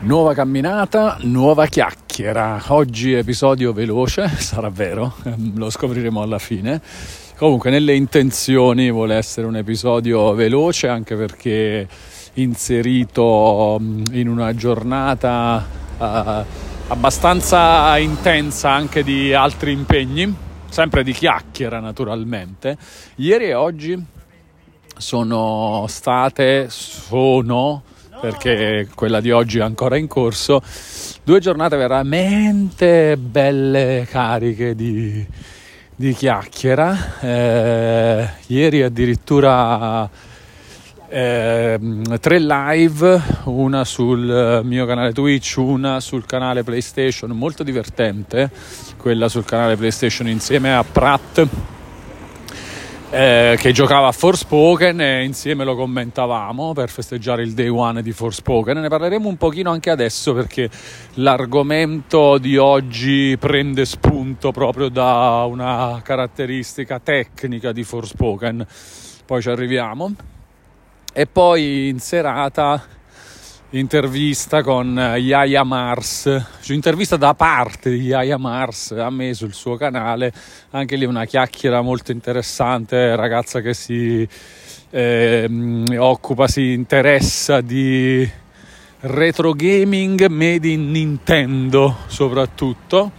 Nuova camminata, nuova chiacchiera. Oggi episodio veloce, sarà vero, lo scopriremo alla fine. Comunque nelle intenzioni vuole essere un episodio veloce anche perché inserito mm, in una giornata uh, abbastanza intensa anche di altri impegni, sempre di chiacchiera naturalmente. Ieri e oggi sono state, sono perché quella di oggi è ancora in corso. Due giornate veramente belle, cariche di, di chiacchiera. Eh, ieri addirittura eh, tre live, una sul mio canale Twitch, una sul canale PlayStation, molto divertente, quella sul canale PlayStation insieme a Pratt eh, che giocava a Forspoken e insieme lo commentavamo per festeggiare il day one di Forspoken. Ne parleremo un pochino anche adesso perché l'argomento di oggi prende spunto proprio da una caratteristica tecnica di Forspoken. Poi ci arriviamo. E poi in serata intervista con Yaya Mars, cioè intervista da parte di Yaya Mars a me sul suo canale, anche lì una chiacchiera molto interessante, ragazza che si eh, occupa, si interessa di retro gaming made in Nintendo soprattutto,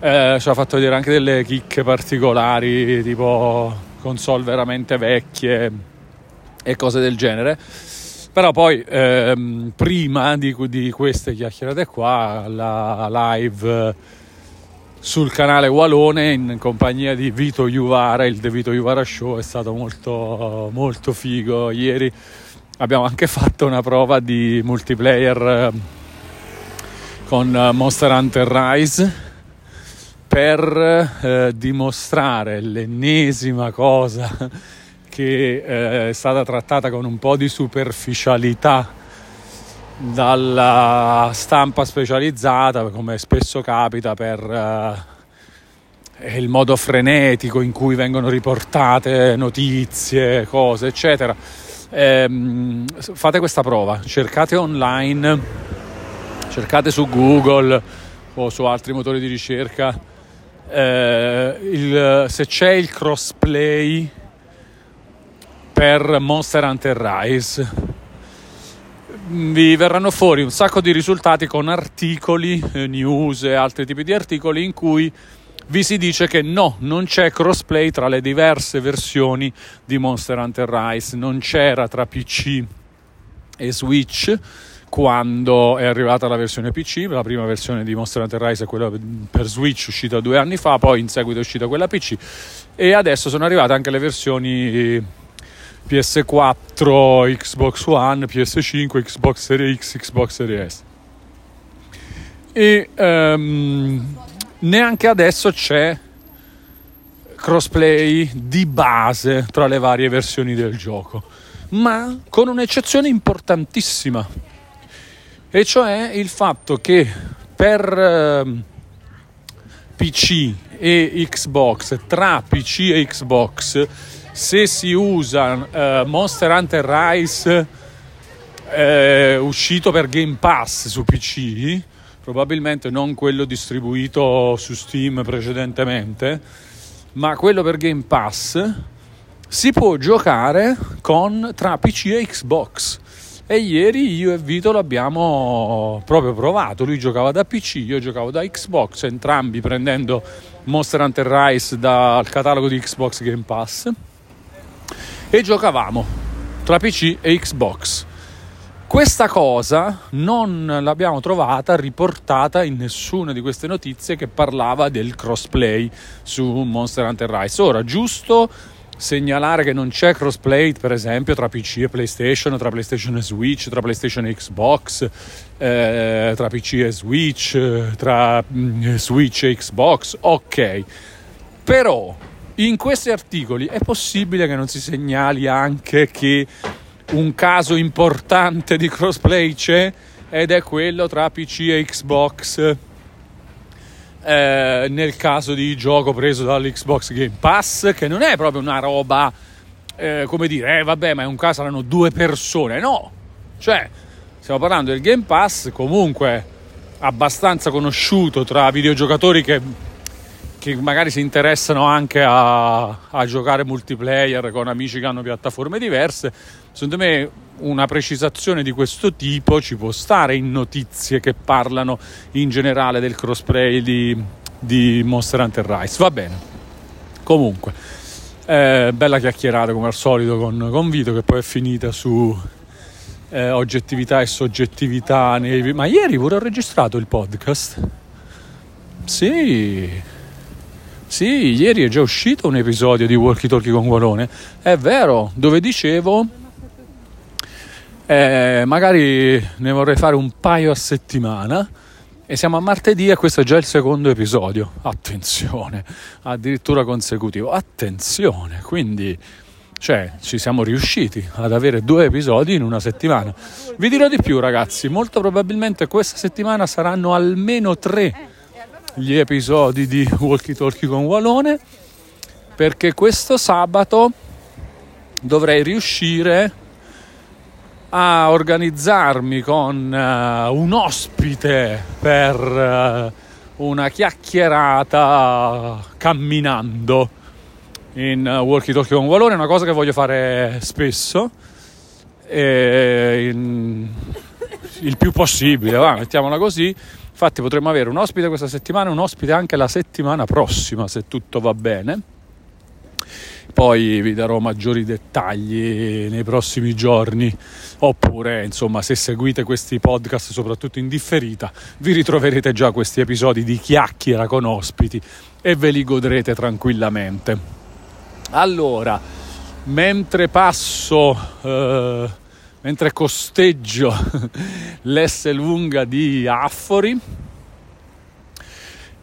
eh, ci ha fatto vedere anche delle chicche particolari tipo console veramente vecchie e cose del genere però poi ehm, prima di, di, queste chiacchierate qua, la live sul canale Walone in compagnia di Vito Juvara, il The Vito Juvara Show è stato molto, molto figo. Ieri abbiamo anche fatto una prova di multiplayer ehm, con Monster Hunter Rise per eh, dimostrare l'ennesima cosa che eh, è stata trattata con un po' di superficialità dalla stampa specializzata, come spesso capita per eh, il modo frenetico in cui vengono riportate notizie, cose, eccetera. Eh, fate questa prova, cercate online, cercate su Google o su altri motori di ricerca eh, il, se c'è il crossplay per Monster Hunter Rise. Vi verranno fuori un sacco di risultati con articoli, eh, news e altri tipi di articoli in cui vi si dice che no, non c'è crossplay tra le diverse versioni di Monster Hunter Rise, non c'era tra PC e Switch quando è arrivata la versione PC, la prima versione di Monster Hunter Rise è quella per Switch uscita due anni fa, poi in seguito è uscita quella PC e adesso sono arrivate anche le versioni PS4, Xbox One, PS5, Xbox Series X, Xbox Series S. E um, neanche adesso c'è crossplay di base tra le varie versioni del gioco, ma con un'eccezione importantissima, e cioè il fatto che per uh, PC e Xbox, tra PC e Xbox, se si usa uh, Monster Hunter Rise uh, uscito per Game Pass su PC, probabilmente non quello distribuito su Steam precedentemente, ma quello per Game Pass, si può giocare con, tra PC e Xbox. E ieri io e Vito l'abbiamo proprio provato. Lui giocava da PC, io giocavo da Xbox, entrambi prendendo Monster Hunter Rise dal catalogo di Xbox Game Pass e giocavamo tra PC e Xbox. Questa cosa non l'abbiamo trovata riportata in nessuna di queste notizie che parlava del crossplay su Monster Hunter Rise. Ora, giusto segnalare che non c'è crossplay, per esempio, tra PC e PlayStation, tra PlayStation e Switch, tra PlayStation e Xbox, eh, tra PC e Switch, tra mm, Switch e Xbox, ok. Però in questi articoli è possibile che non si segnali anche che un caso importante di crossplay c'è ed è quello tra PC e Xbox eh, nel caso di gioco preso dall'Xbox Game Pass che non è proprio una roba eh, come dire eh vabbè ma in un caso saranno due persone no. Cioè Stiamo parlando del Game Pass, comunque abbastanza conosciuto tra videogiocatori che, che magari si interessano anche a, a giocare multiplayer con amici che hanno piattaforme diverse. Secondo me una precisazione di questo tipo ci può stare in notizie che parlano in generale del crossplay di, di Monster Hunter Rise. Va bene. Comunque, eh, bella chiacchierata come al solito con, con Vito che poi è finita su eh, oggettività e soggettività. Nei... Ma ieri pure ho registrato il podcast. Sì. Sì, ieri è già uscito un episodio di Walkie Talkie con Gualone. È vero, dove dicevo eh, magari ne vorrei fare un paio a settimana. E siamo a martedì e questo è già il secondo episodio. Attenzione, addirittura consecutivo. Attenzione, quindi cioè ci siamo riusciti ad avere due episodi in una settimana. Vi dirò di più ragazzi, molto probabilmente questa settimana saranno almeno tre gli episodi di Walkie Talkie con Walone perché questo sabato dovrei riuscire a organizzarmi con uh, un ospite per uh, una chiacchierata camminando in uh, walkie talkie con Walone, una cosa che voglio fare spesso. In, il più possibile, va, mettiamola così. Infatti potremmo avere un ospite questa settimana e un ospite anche la settimana prossima, se tutto va bene. Poi vi darò maggiori dettagli nei prossimi giorni. Oppure insomma se seguite questi podcast soprattutto in differita vi ritroverete già questi episodi di chiacchiera con ospiti e ve li godrete tranquillamente. Allora mentre passo eh, mentre costeggio l'S lunga di Affori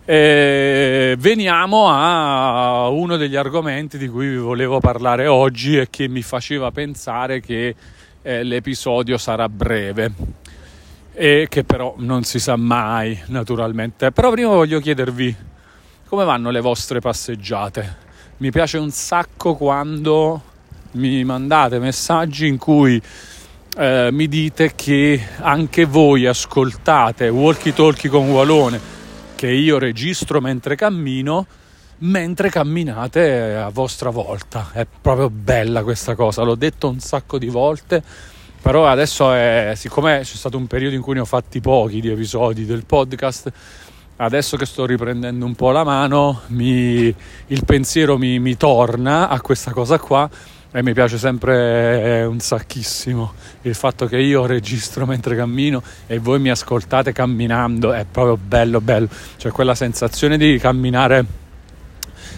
e veniamo a uno degli argomenti di cui vi volevo parlare oggi e che mi faceva pensare che eh, l'episodio sarà breve e che però non si sa mai naturalmente. Però prima voglio chiedervi come vanno le vostre passeggiate. Mi piace un sacco quando mi mandate messaggi in cui eh, mi dite che anche voi ascoltate Walkie Talkie con Walone che io registro mentre cammino, mentre camminate a vostra volta. È proprio bella questa cosa, l'ho detto un sacco di volte, però adesso è, siccome c'è stato un periodo in cui ne ho fatti pochi di episodi del podcast, adesso che sto riprendendo un po' la mano, mi, il pensiero mi, mi torna a questa cosa qua e mi piace sempre un sacchissimo il fatto che io registro mentre cammino e voi mi ascoltate camminando è proprio bello bello. Cioè quella sensazione di camminare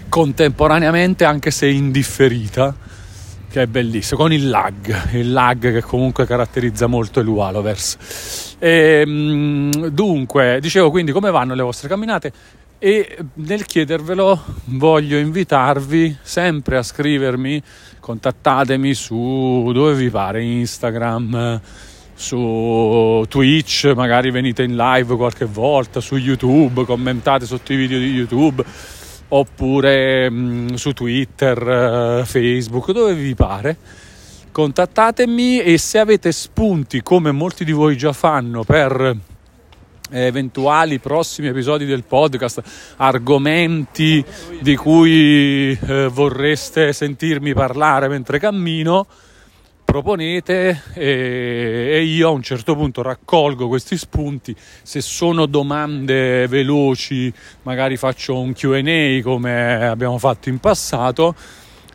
contemporaneamente anche se indifferita che è bellissimo con il lag il lag che comunque caratterizza molto il Waloverse e, ehm, dunque dicevo quindi come vanno le vostre camminate? E nel chiedervelo voglio invitarvi sempre a scrivermi contattatemi su dove vi pare, Instagram, su Twitch, magari venite in live qualche volta, su YouTube, commentate sotto i video di YouTube, oppure mh, mm, su Twitter, uh, Facebook, dove vi pare. Contattatemi e se avete spunti, come molti di voi già fanno, per eventuali prossimi episodi del podcast, argomenti di cui eh, vorreste sentirmi parlare mentre cammino, proponete e, e, io a un certo punto raccolgo questi spunti. Se sono domande veloci, magari faccio un QA come abbiamo fatto in passato.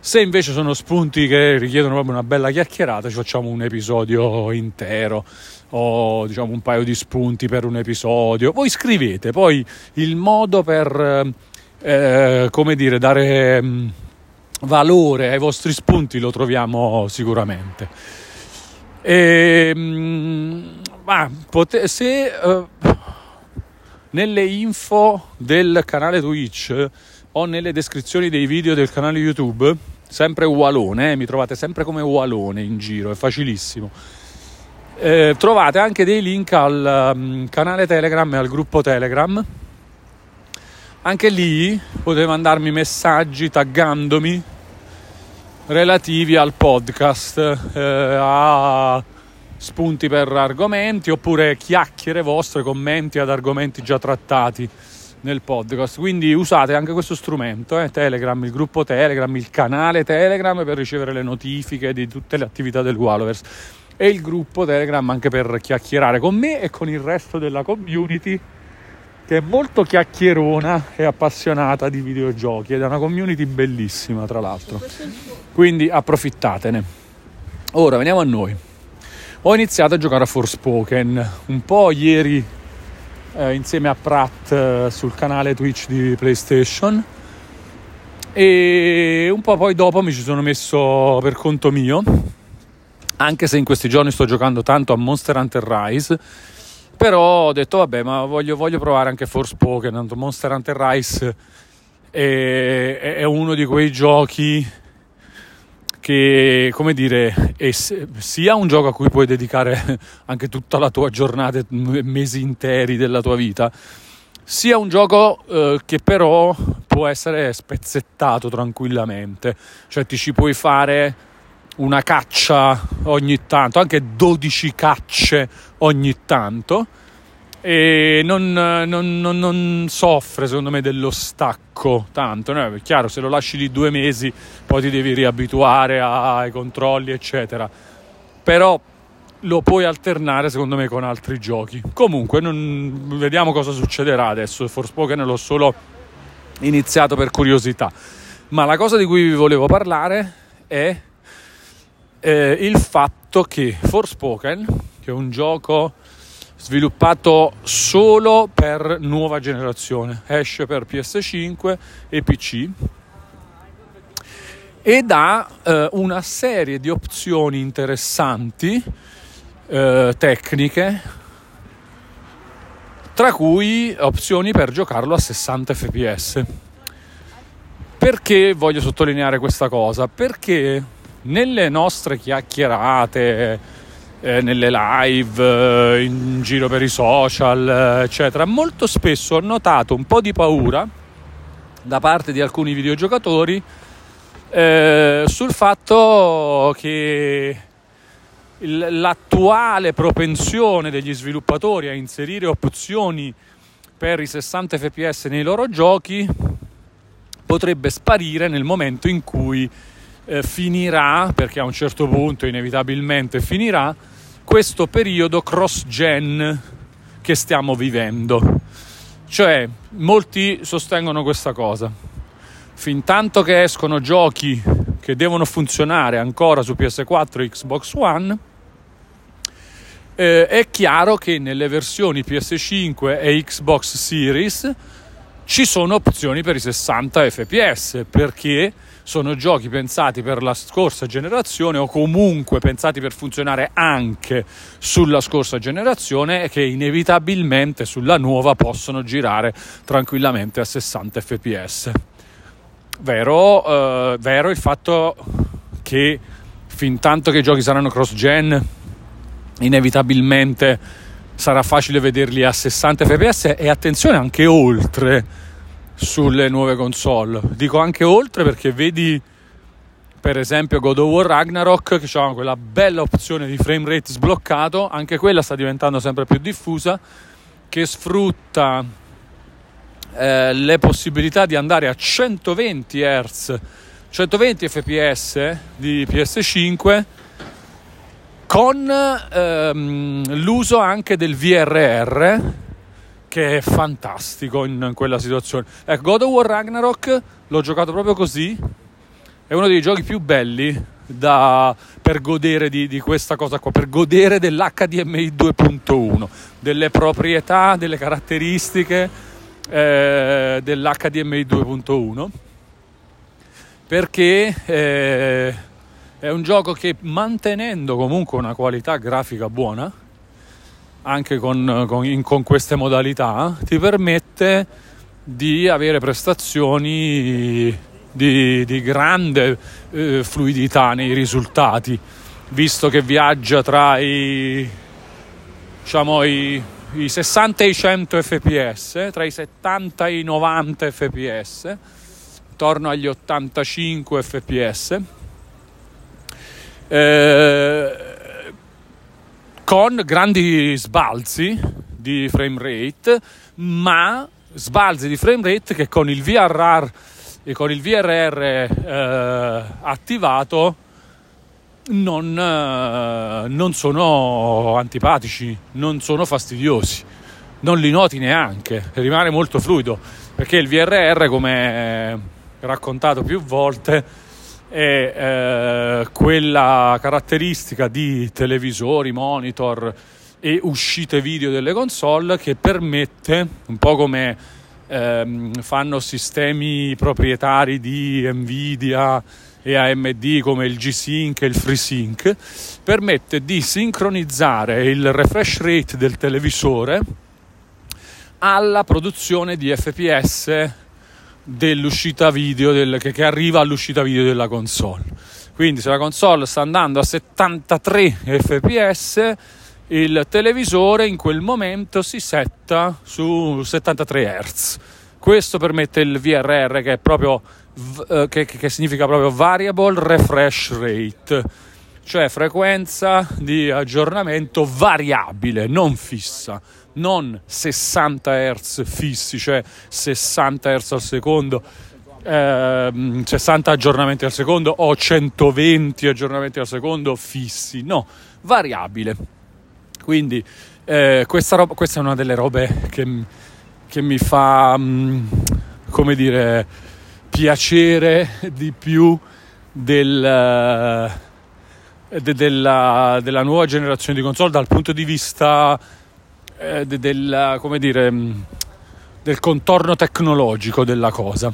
Se invece sono spunti che richiedono proprio una bella chiacchierata, ci facciamo un episodio intero o diciamo un paio di spunti per un episodio. Voi scrivete, poi il modo per eh, come dire dare mm, valore ai vostri spunti lo troviamo sicuramente. E, mh, mm, pote- se uh, nelle info del canale Twitch o nelle descrizioni dei video del canale YouTube, sempre Walone, eh, mi trovate sempre come Walone in giro, è facilissimo eh, trovate anche dei link al um, canale Telegram e al gruppo Telegram. Anche lì potete mandarmi messaggi taggandomi relativi al podcast, eh, a spunti per argomenti oppure chiacchiere vostre, commenti ad argomenti già trattati nel podcast. Quindi usate anche questo strumento, eh, Telegram, il gruppo Telegram, il canale Telegram per ricevere le notifiche di tutte le attività del Wallowers e il gruppo Telegram anche per chiacchierare con me e con il resto della community che è molto chiacchierona e appassionata di videogiochi ed è una community bellissima tra l'altro. Quindi approfittatene. Ora veniamo a noi. Ho iniziato a giocare a Forspoken un po' ieri eh, insieme a Pratt eh, sul canale Twitch di PlayStation. E un po' poi dopo mi ci sono messo per conto mio anche se in questi giorni sto giocando tanto a Monster Hunter Rise però ho detto vabbè ma voglio, voglio provare anche Forspoken Monster Hunter Rise è, è uno di quei giochi che, come dire, sia un gioco a cui puoi dedicare anche tutta la tua giornata, mesi interi della tua vita, sia un gioco eh, che però può essere spezzettato tranquillamente, cioè ti ci puoi fare una caccia ogni tanto, anche 12 cacce ogni tanto e non, non, non, non, soffre secondo me dello stacco tanto no? è chiaro se lo lasci lì due mesi poi ti devi riabituare ai controlli eccetera. Però lo puoi alternare secondo me con altri giochi. Comunque vediamo cosa succederà adesso. Forspoken l'ho solo iniziato per curiosità. Ma la cosa di cui vi volevo parlare è eh, il fatto che Forspoken che è un gioco sviluppato solo per nuova generazione, esce per PS5 e PC ed ha eh, una serie di opzioni interessanti eh, tecniche tra cui opzioni per giocarlo a 60 fps. Perché voglio sottolineare questa cosa? Perché nelle nostre chiacchierate eh, nelle live, eh, in giro per i social, eh, eccetera. Molto spesso ho notato un po' di paura da parte di alcuni videogiocatori eh, sul fatto che l'attuale propensione degli sviluppatori a inserire opzioni per i 60 fps nei loro giochi potrebbe sparire nel momento in cui eh, finirà, perché a un certo punto inevitabilmente finirà, questo periodo cross-gen che stiamo vivendo. Cioè, molti sostengono questa cosa. Fin tanto che escono giochi che devono funzionare ancora su PS4 e Xbox One, eh, è chiaro che nelle versioni PS5 e Xbox Series ci sono opzioni per i 60 fps perché sono giochi pensati per la scorsa generazione o comunque pensati per funzionare anche sulla scorsa generazione e che inevitabilmente sulla nuova possono girare tranquillamente a 60 fps. Vero, eh, vero il fatto che fin tanto che i giochi saranno cross-gen, inevitabilmente sarà facile vederli a 60 fps e attenzione anche oltre sulle nuove console. Dico anche oltre perché vedi per esempio God of War Ragnarok che ha quella bella opzione di frame rate sbloccato, anche quella sta diventando sempre più diffusa, che sfrutta eh, le possibilità di andare a 120 Hz, 120 fps di PS5 con ehm, l'uso anche del VRR che è fantastico in quella situazione. Ecco, God of War Ragnarok l'ho giocato proprio così, è uno dei giochi più belli da, per godere di, di, questa cosa qua, per godere dell'HDMI 2.1, delle proprietà, delle caratteristiche eh, dell'HDMI 2.1, perché eh, è un gioco che mantenendo comunque una qualità grafica buona, anche con, con, con queste modalità ti permette di avere prestazioni di, di grande eh, fluidità nei risultati, visto che viaggia tra i, diciamo, i, i 60 e i 100 fps, tra i 70 e i 90 fps, intorno agli 85 fps. Eh, con grandi sbalzi di frame rate, ma sbalzi di frame rate che con il VRR e con il VRR eh, attivato non, eh, non sono antipatici, non sono fastidiosi, non li noti neanche, rimane molto fluido perché il VRR, come raccontato più volte, è eh, quella caratteristica di televisori, monitor e uscite video delle console che permette, un po' come ehm, fanno sistemi proprietari di Nvidia e AMD come il G-Sync e il FreeSync, permette di sincronizzare il refresh rate del televisore alla produzione di FPS dell'uscita video del, che, che arriva all'uscita video della console. Quindi se la console sta andando a 73 fps, il televisore in quel momento si setta su 73 Hz. Questo permette il VRR che, proprio, eh, che, che significa proprio Variable Refresh Rate, cioè frequenza di aggiornamento variabile, non fissa, non 60 Hz fissi, cioè 60 Hz al secondo, eh, 60 aggiornamenti al secondo o 120 aggiornamenti al secondo fissi, no, variabile. Quindi eh, questa, roba, questa, è una delle robe che, che mi fa, mm, come dire, piacere di più del, de, della, della, nuova generazione di console dal punto di vista eh, de, del, dire, mm, del contorno tecnologico della cosa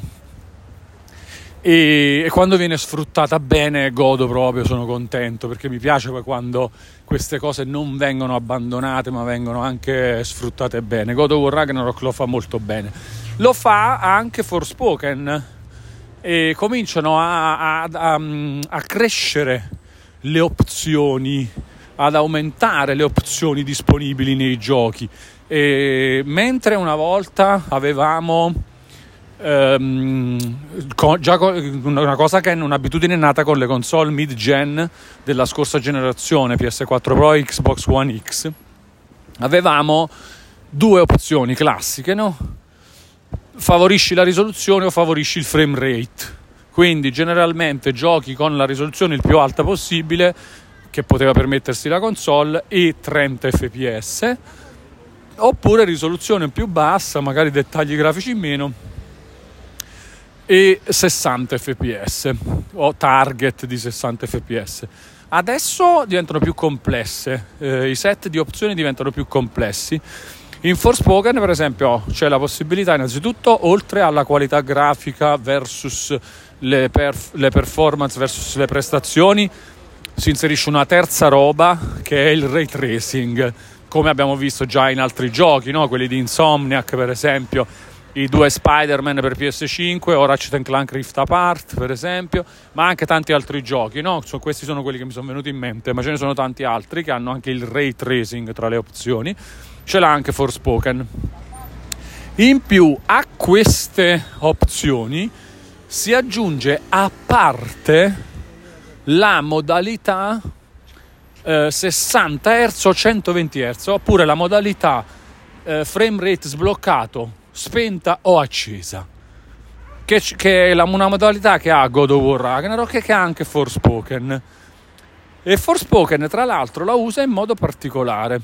e, e, quando viene sfruttata bene godo proprio, sono contento perché mi piace poi quando queste cose non vengono abbandonate ma vengono anche sfruttate bene. God of War Ragnarok lo fa molto bene. Lo fa anche Forspoken e cominciano a, a, a, a crescere le opzioni, ad aumentare le opzioni disponibili nei giochi. E mentre una volta avevamo ehm, già una cosa che è un'abitudine nata con le console mid-gen della scorsa generazione PS4 Pro e Xbox One X avevamo due opzioni classiche no? favorisci la risoluzione o favorisci il frame rate quindi generalmente giochi con la risoluzione il più alta possibile che poteva permettersi la console e 30 fps oppure risoluzione più bassa magari dettagli grafici in meno e 60 fps o target di 60 fps. Adesso diventano più complesse, eh, i set di opzioni diventano più complessi. In Forspoken, per esempio, c'è la possibilità, innanzitutto, oltre alla qualità grafica versus le, perf- le performance versus le prestazioni, si inserisce una terza roba che è il ray tracing, come abbiamo visto già in altri giochi, no? quelli di Insomniac, per esempio i due Spider-Man per PS5 o Ratchet Clank Rift Apart per esempio ma anche tanti altri giochi no? questi sono quelli che mi sono venuti in mente ma ce ne sono tanti altri che hanno anche il ray tracing tra le opzioni ce l'ha anche Forspoken in più a queste opzioni si aggiunge a parte la modalità eh, 60 Hz o 120 Hz oppure la modalità eh, frame rate sbloccato spenta o accesa. Che, che è la, una modalità che ha God of War Ragnarok e che ha anche Forspoken. E Forspoken, tra l'altro, la usa in modo particolare,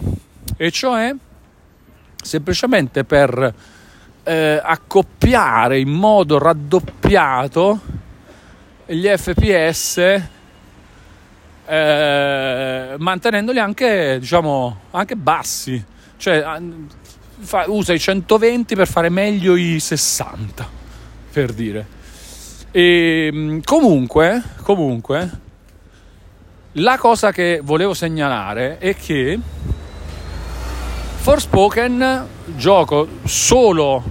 e cioè semplicemente per eh, accoppiare in modo raddoppiato gli FPS eh, mantenendoli anche, diciamo, anche bassi. Cioè, fa, usa i 120 per fare meglio i 60, per dire. E ehm, comunque, comunque, la cosa che volevo segnalare è che Forspoken, gioco solo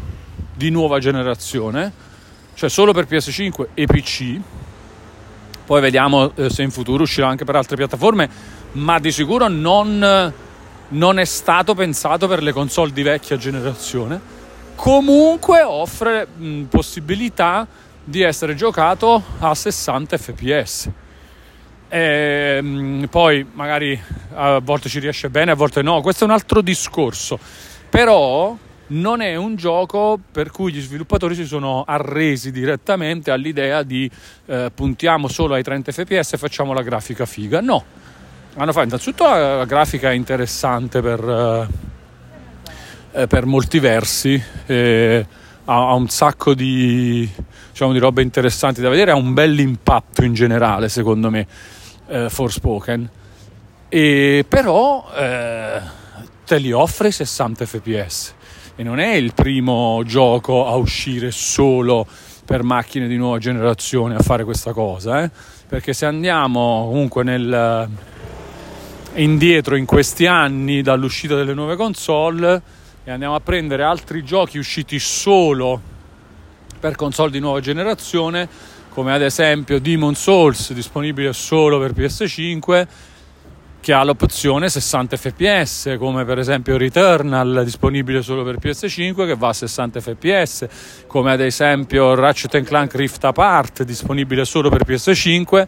di nuova generazione, cioè solo per PS5 e PC, poi vediamo eh, se in futuro uscirà anche per altre piattaforme, ma di sicuro non non è stato pensato per le console di vecchia generazione, comunque offre mh, possibilità di essere giocato a 60 fps. E, poi magari a volte ci riesce bene, a volte no, questo è un altro discorso. Però non è un gioco per cui gli sviluppatori si sono arresi direttamente all'idea di eh, puntiamo solo ai 30 fps e facciamo la grafica figa. No, hanno fatto innanzitutto la, la grafica è interessante per, eh, eh per molti versi, ha, ha, un sacco di, diciamo, di robe interessanti da vedere, ha un bel impatto in generale secondo me, eh, Forspoken, e però eh, te li offre 60 fps e non è il primo gioco a uscire solo per macchine di nuova generazione a fare questa cosa, eh? perché se andiamo comunque nel, indietro in questi anni dall'uscita delle nuove console e andiamo a prendere altri giochi usciti solo per console di nuova generazione, come ad esempio Demon Souls disponibile solo per PS5 che ha l'opzione 60 fps, come per esempio Returnal disponibile solo per PS5 che va a 60 fps, come ad esempio Ratchet Clank Rift Apart disponibile solo per PS5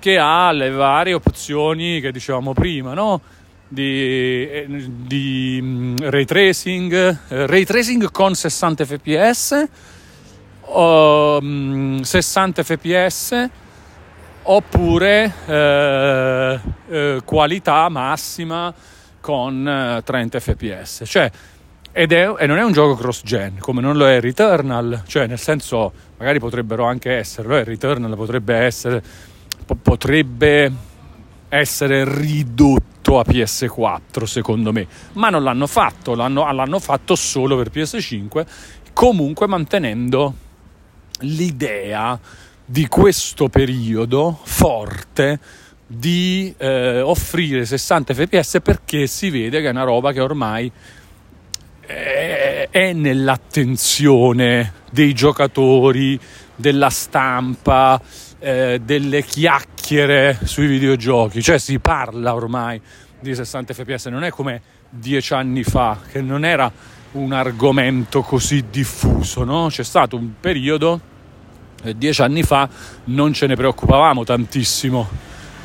che ha le varie opzioni che dicevamo prima, no? Di, eh, di mm, ray tracing, eh, ray tracing con 60 fps, um, 60 fps oppure eh, eh, qualità massima con 30 eh, fps. Cioè, ed è, e non è un gioco cross-gen, come non lo è Returnal, cioè nel senso, magari potrebbero anche esserlo, eh, Returnal potrebbe essere, po- potrebbe essere ridotto a PS4 secondo me, ma non l'hanno fatto, l'hanno, l'hanno fatto solo per PS5, comunque mantenendo l'idea di questo periodo forte di eh, offrire 60 fps perché si vede che è una roba che ormai è, è nell'attenzione dei giocatori, della stampa, eh, delle chiacchiere sui videogiochi, cioè si parla ormai di 60 fps, non è come dieci anni fa che non era un argomento così diffuso, no? C'è stato un periodo dieci anni fa non ce ne preoccupavamo tantissimo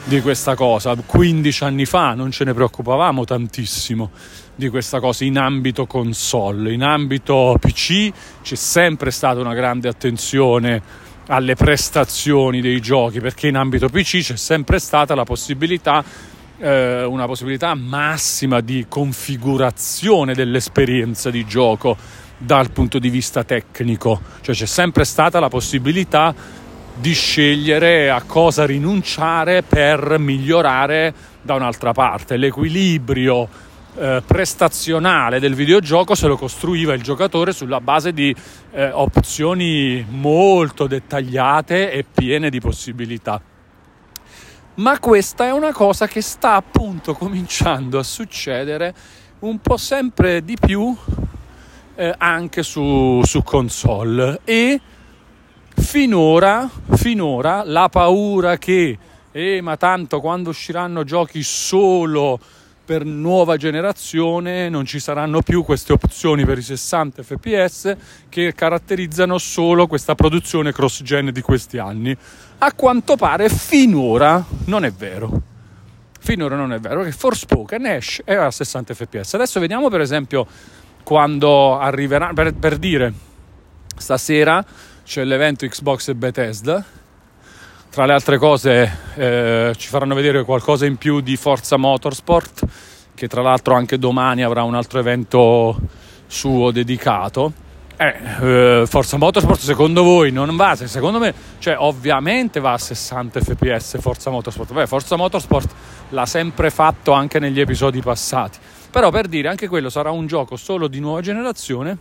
di questa cosa, 15 anni fa non ce ne preoccupavamo tantissimo di questa cosa in ambito console, in ambito PC c'è sempre stata una grande attenzione alle prestazioni dei giochi perché in ambito PC c'è sempre stata la possibilità eh, una possibilità massima di configurazione dell'esperienza di gioco dal punto di vista tecnico, cioè c'è sempre stata la possibilità di scegliere a cosa rinunciare per migliorare da un'altra parte. L'equilibrio eh, prestazionale del videogioco se lo costruiva il giocatore sulla base di eh, opzioni molto dettagliate e piene di possibilità. Ma questa è una cosa che sta appunto cominciando a succedere un po' sempre di più eh, anche su, su console e finora, finora la paura che eh, ma tanto quando usciranno giochi solo per nuova generazione non ci saranno più queste opzioni per i 60 fps che caratterizzano solo questa produzione cross gen di questi anni. A quanto pare finora non è vero. Finora non è vero, perché Forspoken esce è a 60 fps. Adesso vediamo per esempio quando arriverà, per, per dire, stasera c'è l'evento Xbox e Bethesda, tra le altre cose eh, ci faranno vedere qualcosa in più di Forza Motorsport, che tra l'altro anche domani avrà un altro evento suo dedicato. Eh, eh, Forza Motorsport secondo voi non va? Secondo me, cioè ovviamente va a 60 fps Forza Motorsport. Beh, Forza Motorsport l'ha sempre fatto anche negli episodi passati però per dire, anche quello sarà un gioco solo di nuova generazione.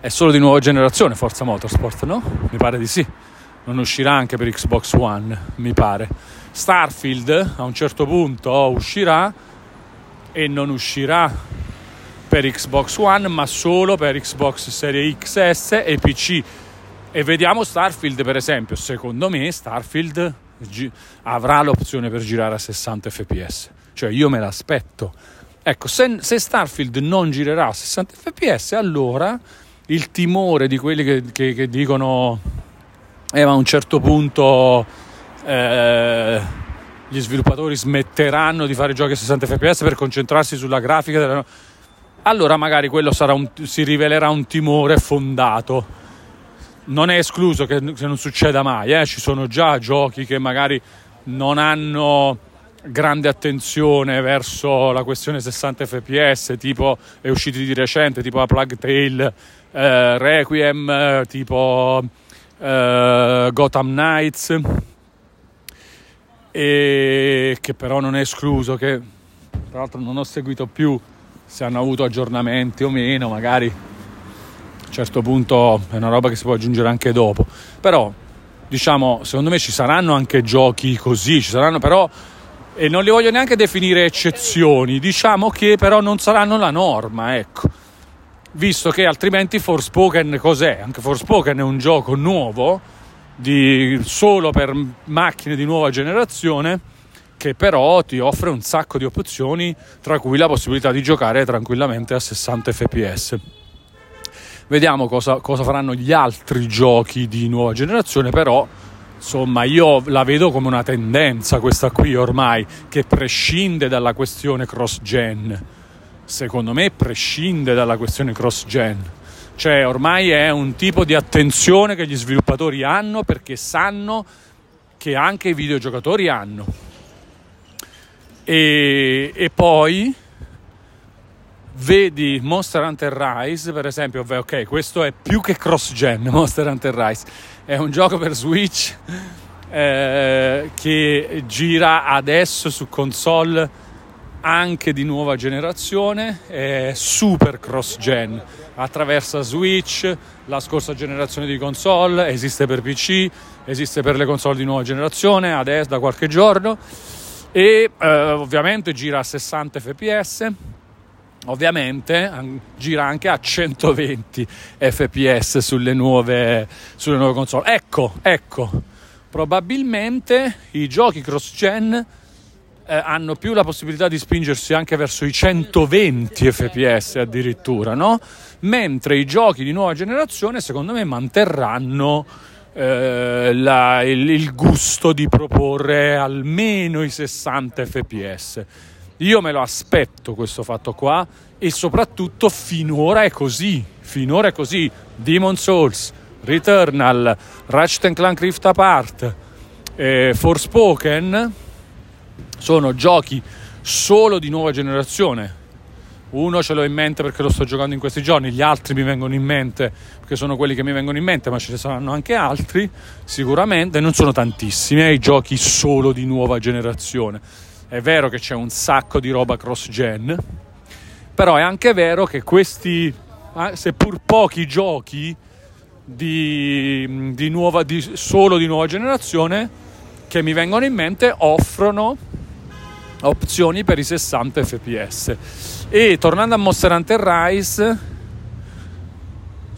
È solo di nuova generazione Forza Motorsport, no? Mi pare di sì. Non uscirà anche per Xbox One, mi pare. Starfield a un certo punto uscirà e non uscirà per Xbox One, ma solo per Xbox Series XS e PC. E vediamo Starfield, per esempio. Secondo me, Starfield avrà l'opzione per girare a 60 fps cioè io me l'aspetto. Ecco, se, se Starfield non girerà a 60 fps, allora il timore di quelli che, che, che dicono, eh, a un certo punto eh, gli sviluppatori smetteranno di fare giochi a 60 fps per concentrarsi sulla grafica della... allora magari quello un, si rivelerà un timore fondato non è escluso che, che non succeda mai eh? ci sono già giochi che magari non hanno grande attenzione verso la questione 60 fps, tipo è uscito di recente, tipo la Plug Tale, eh, Requiem, tipo eh, Gotham Knights, e che però non è escluso, che tra l'altro non ho seguito più se hanno avuto aggiornamenti o meno, magari a un certo punto è una roba che si può aggiungere anche dopo, però diciamo secondo me ci saranno anche giochi così, ci saranno però e non li voglio neanche definire eccezioni, diciamo che però non saranno la norma, ecco. Visto che altrimenti Forspoken cos'è? Anche Forspoken è un gioco nuovo, di, solo per macchine di nuova generazione, che però ti offre un sacco di opzioni, tra cui la possibilità di giocare tranquillamente a 60 fps. Vediamo cosa, cosa faranno gli altri giochi di nuova generazione, però Insomma, io la vedo come una tendenza questa qui ormai, che prescinde dalla questione cross-gen. Secondo me prescinde dalla questione cross-gen. Cioè, ormai è un tipo di attenzione che gli sviluppatori hanno perché sanno che anche i videogiocatori hanno. E, e poi vedi Monster Hunter Rise, per esempio, ok, questo è più che cross-gen Monster Hunter Rise. È un gioco per Switch eh, che gira adesso su console anche di nuova generazione, è super cross-gen, attraversa Switch, la scorsa generazione di console, esiste per PC, esiste per le console di nuova generazione, adesso da qualche giorno. E eh, ovviamente gira a 60 fps ovviamente gira anche a 120 fps sulle nuove, sulle nuove console. Ecco, ecco, probabilmente i giochi cross-gen eh, hanno più la possibilità di spingersi anche verso i 120 fps addirittura, no? Mentre i giochi di nuova generazione secondo me manterranno eh, la, il, il gusto di proporre almeno i 60 fps io me lo aspetto questo fatto qua e soprattutto finora è così, finora è così. Demon Souls, Returnal, Ratchet Clank Rift Apart, eh, Forspoken sono giochi solo di nuova generazione. Uno ce l'ho in mente perché lo sto giocando in questi giorni, gli altri mi vengono in mente perché sono quelli che mi vengono in mente, ma ce ne saranno anche altri sicuramente, non sono tantissimi, eh, i giochi solo di nuova generazione è vero che c'è un sacco di roba cross-gen, però è anche vero che questi, seppur pochi giochi di, di nuova, di, solo di nuova generazione che mi vengono in mente offrono opzioni per i 60 fps. E tornando a Monster Hunter Rise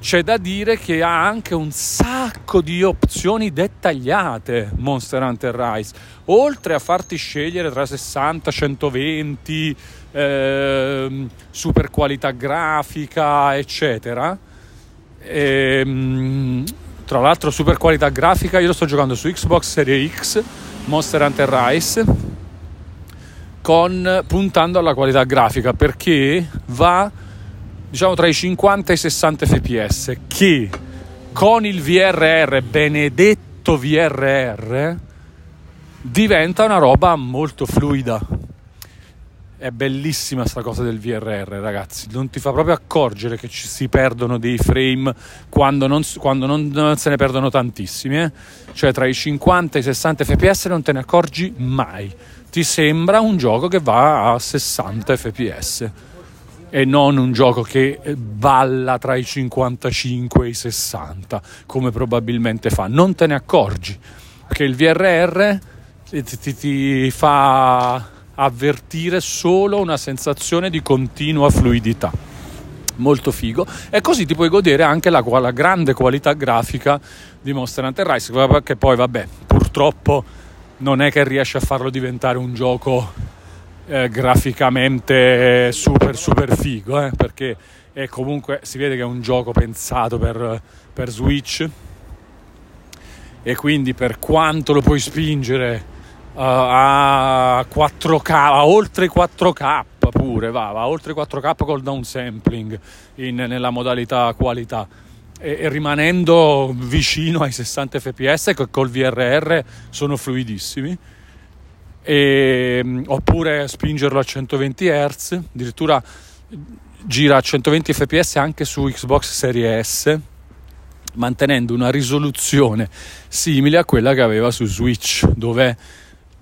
c'è da dire che ha anche un sacco di opzioni dettagliate Monster Hunter Rise. Oltre a farti scegliere tra 60 120 eh, super qualità grafica eccetera e, ehm, tra l'altro super qualità grafica io lo sto giocando su Xbox Series X Monster Hunter Rise con, puntando alla qualità grafica perché va diciamo tra i 50 e i 60 fps che con il VRR, benedetto VRR, diventa una roba molto fluida. È bellissima sta cosa del VRR, ragazzi. Non ti fa proprio accorgere che ci si perdono dei frame quando non, quando non, non se ne perdono tantissimi. Eh? Cioè, tra i 50 e i 60 fps non te ne accorgi mai. Ti sembra un gioco che va a 60 fps e non un gioco che balla tra i 55 e i 60 come probabilmente fa. Non te ne accorgi perché il VRR ti, ti, ti fa avvertire solo una sensazione di continua fluidità. Molto figo, e così ti puoi godere anche la, la grande qualità grafica di Monster Hunter Rise, che poi, vabbè, purtroppo non è che riesce a farlo diventare un gioco eh, graficamente super super figo eh, perché è comunque si vede che è un gioco pensato per, per Switch. E quindi per quanto lo puoi spingere uh, a 4K, a oltre 4K pure, va, va oltre 4K col downsampling in, nella modalità qualità. E, e, rimanendo vicino ai 60 fps col VRR sono fluidissimi e, mm, oppure spingerlo a 120 Hz addirittura gira a 120 fps anche su Xbox Series S mantenendo una risoluzione simile a quella che aveva su Switch dove,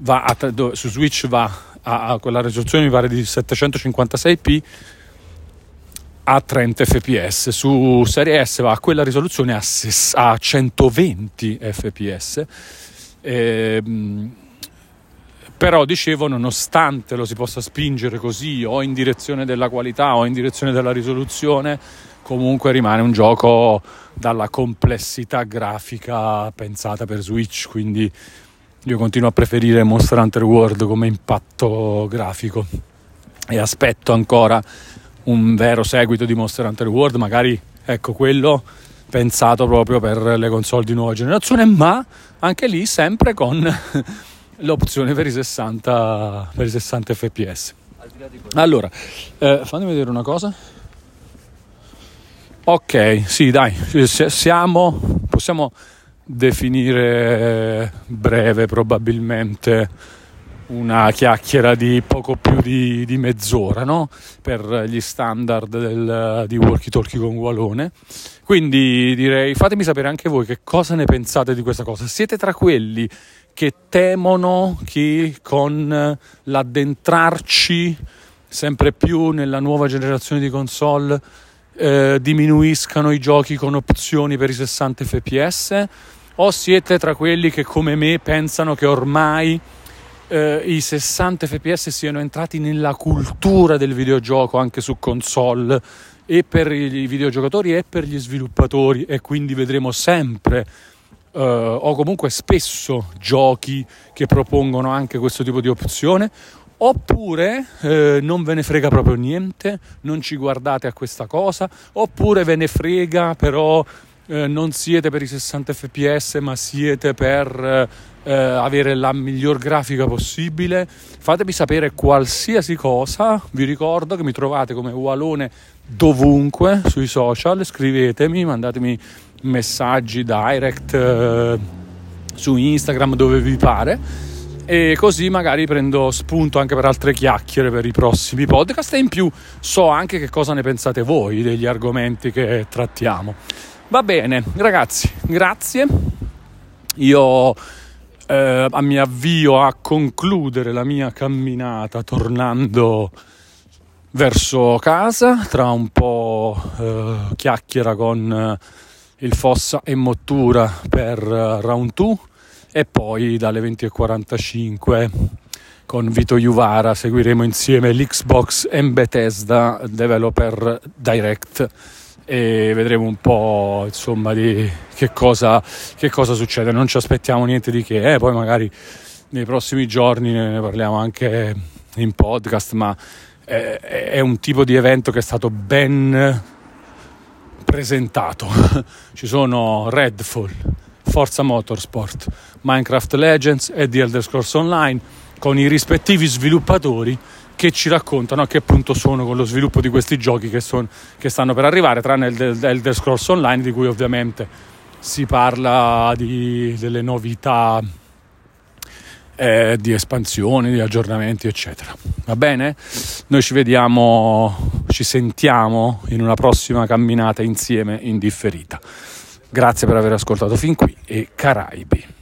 a, dove su Switch va a, a quella risoluzione mi pare di 756p a 30 fps su Serie S va a quella risoluzione a, a 120 fps e, però dicevo nonostante lo si possa spingere così o in direzione della qualità o in direzione della risoluzione comunque rimane un gioco dalla complessità grafica pensata per Switch. Quindi io continuo a preferire Monster Hunter World come impatto grafico. E aspetto ancora un vero seguito di Monster Hunter World, magari ecco quello pensato proprio per le console di nuova generazione, ma anche lì sempre con l'opzione per i 60, per i 60 fps. Allora, eh, fammi vedere una cosa. Ok, sì, dai, siamo, possiamo definire breve probabilmente una chiacchiera di poco più di, di mezz'ora no? per gli standard del, di Walkie Talkie con Walone. Quindi direi fatemi sapere anche voi che cosa ne pensate di questa cosa. Siete tra quelli che temono che con l'addentrarci sempre più nella nuova generazione di console eh, diminuiscano i giochi con opzioni per i 60 fps? o siete tra quelli che come me pensano che ormai eh, i 60 fps siano entrati nella cultura del videogioco anche su console e per i videogiocatori e per gli sviluppatori e quindi vedremo sempre eh, o comunque spesso giochi che propongono anche questo tipo di opzione oppure eh, non ve ne frega proprio niente, non ci guardate a questa cosa, oppure ve ne frega però eh, non siete per i 60 fps ma siete per eh, avere la miglior grafica possibile. Fatemi sapere qualsiasi cosa. Vi ricordo che mi trovate come Walone dovunque sui social scrivetemi mandatemi messaggi direct eh, su Instagram dove vi pare e così magari prendo spunto anche per altre chiacchiere per i prossimi podcast e in più so anche che cosa ne pensate voi degli argomenti che trattiamo. Va bene, ragazzi, grazie. Io eh, mi avvio a concludere la mia camminata tornando verso casa, tra un po' eh, chiacchiera con eh, il Fossa e Mottura per uh, Round 2 e poi dalle 20.45 con Vito Juvara seguiremo insieme l'Xbox and Bethesda Developer Direct e vedremo un po' insomma di che cosa, che cosa succede. Non ci aspettiamo niente di che, eh, poi magari nei prossimi giorni ne parliamo anche in podcast, ma è un tipo di evento che è stato ben presentato. Ci sono Redfall, Forza Motorsport, Minecraft Legends e The Elder Scrolls Online con i rispettivi sviluppatori che ci raccontano a che punto sono con lo sviluppo di questi giochi che, son, che stanno per arrivare, tranne il Elder Scrolls Online, di cui ovviamente si parla di, delle novità eh, di espansioni, di aggiornamenti, eccetera. Va bene? Noi ci vediamo, ci sentiamo in una prossima camminata insieme in differita. Grazie per aver ascoltato fin qui e Caraibi.